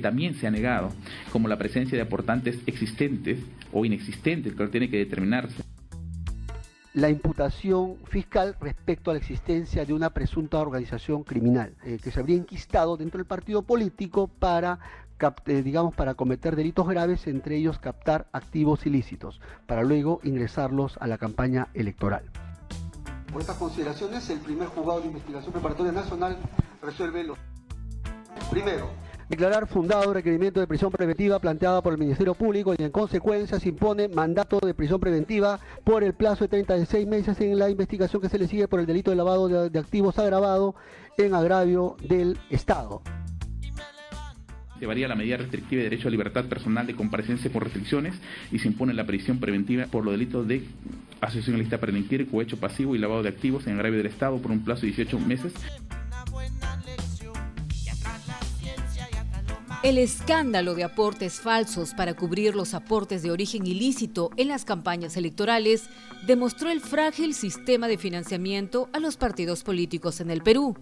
También se ha negado, como la presencia de aportantes existentes o inexistentes, que tiene que determinarse la imputación fiscal respecto a la existencia de una presunta organización criminal eh, que se habría enquistado dentro del partido político para eh, digamos para cometer delitos graves, entre ellos captar activos ilícitos, para luego ingresarlos a la campaña electoral. Por estas consideraciones, el primer juzgado de investigación preparatoria nacional resuelve los primero declarar fundado el requerimiento de prisión preventiva planteada por el Ministerio Público y en consecuencia se impone mandato de prisión preventiva por el plazo de 36 meses en la investigación que se le sigue por el delito de lavado de, de activos agravado en agravio del Estado llevaría la medida restrictiva de derecho a libertad personal de comparecencia por restricciones y se impone la prisión preventiva por los delitos de asociación ilícita para delinquir, cohecho pasivo y lavado de activos en agravio del Estado por un plazo de 18 meses. El escándalo de aportes falsos para cubrir los aportes de origen ilícito en las campañas electorales demostró el frágil sistema de financiamiento a los partidos políticos en el Perú.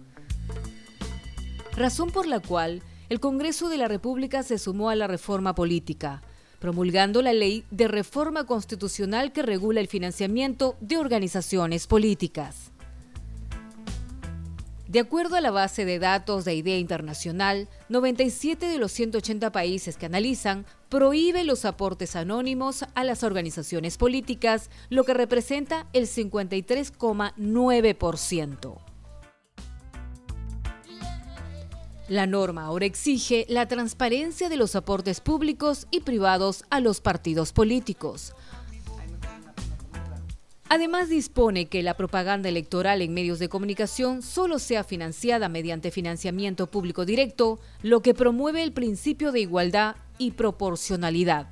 Razón por la cual el Congreso de la República se sumó a la reforma política, promulgando la ley de reforma constitucional que regula el financiamiento de organizaciones políticas. De acuerdo a la base de datos de IDEA Internacional, 97 de los 180 países que analizan prohíben los aportes anónimos a las organizaciones políticas, lo que representa el 53,9%. La norma ahora exige la transparencia de los aportes públicos y privados a los partidos políticos. Además dispone que la propaganda electoral en medios de comunicación solo sea financiada mediante financiamiento público directo, lo que promueve el principio de igualdad y proporcionalidad.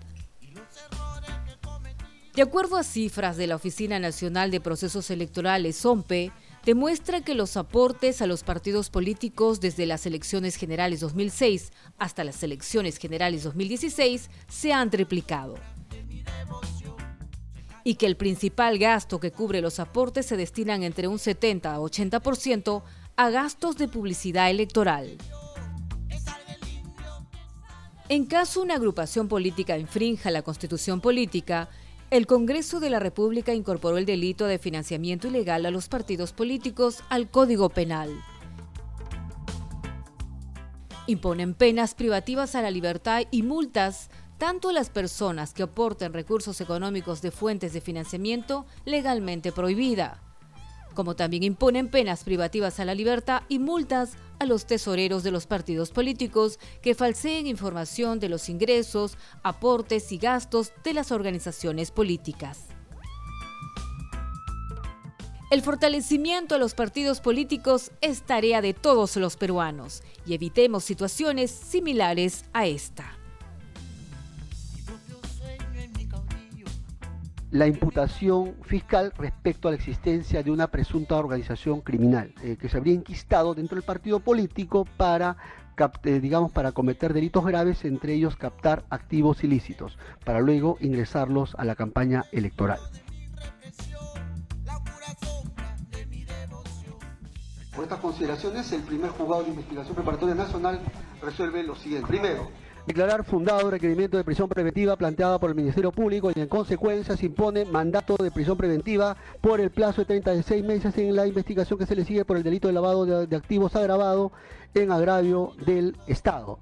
De acuerdo a cifras de la Oficina Nacional de Procesos Electorales, OMPE, demuestra que los aportes a los partidos políticos desde las elecciones generales 2006 hasta las elecciones generales 2016 se han triplicado. Y que el principal gasto que cubre los aportes se destinan entre un 70 a 80% a gastos de publicidad electoral. En caso una agrupación política infrinja la constitución política, el Congreso de la República incorporó el delito de financiamiento ilegal a los partidos políticos al Código Penal. Imponen penas privativas a la libertad y multas tanto a las personas que aporten recursos económicos de fuentes de financiamiento legalmente prohibida, como también imponen penas privativas a la libertad y multas a los tesoreros de los partidos políticos que falseen información de los ingresos, aportes y gastos de las organizaciones políticas. El fortalecimiento a los partidos políticos es tarea de todos los peruanos y evitemos situaciones similares a esta. La imputación fiscal respecto a la existencia de una presunta organización criminal eh, que se habría enquistado dentro del partido político para eh, digamos para cometer delitos graves, entre ellos captar activos ilícitos, para luego ingresarlos a la campaña electoral. Por estas consideraciones, el primer juzgado de investigación preparatoria nacional resuelve lo siguiente. Primero, declarar fundado el requerimiento de prisión preventiva planteada por el Ministerio Público y en consecuencia se impone mandato de prisión preventiva por el plazo de 36 meses en la investigación que se le sigue por el delito de lavado de, de activos agravado en agravio del Estado.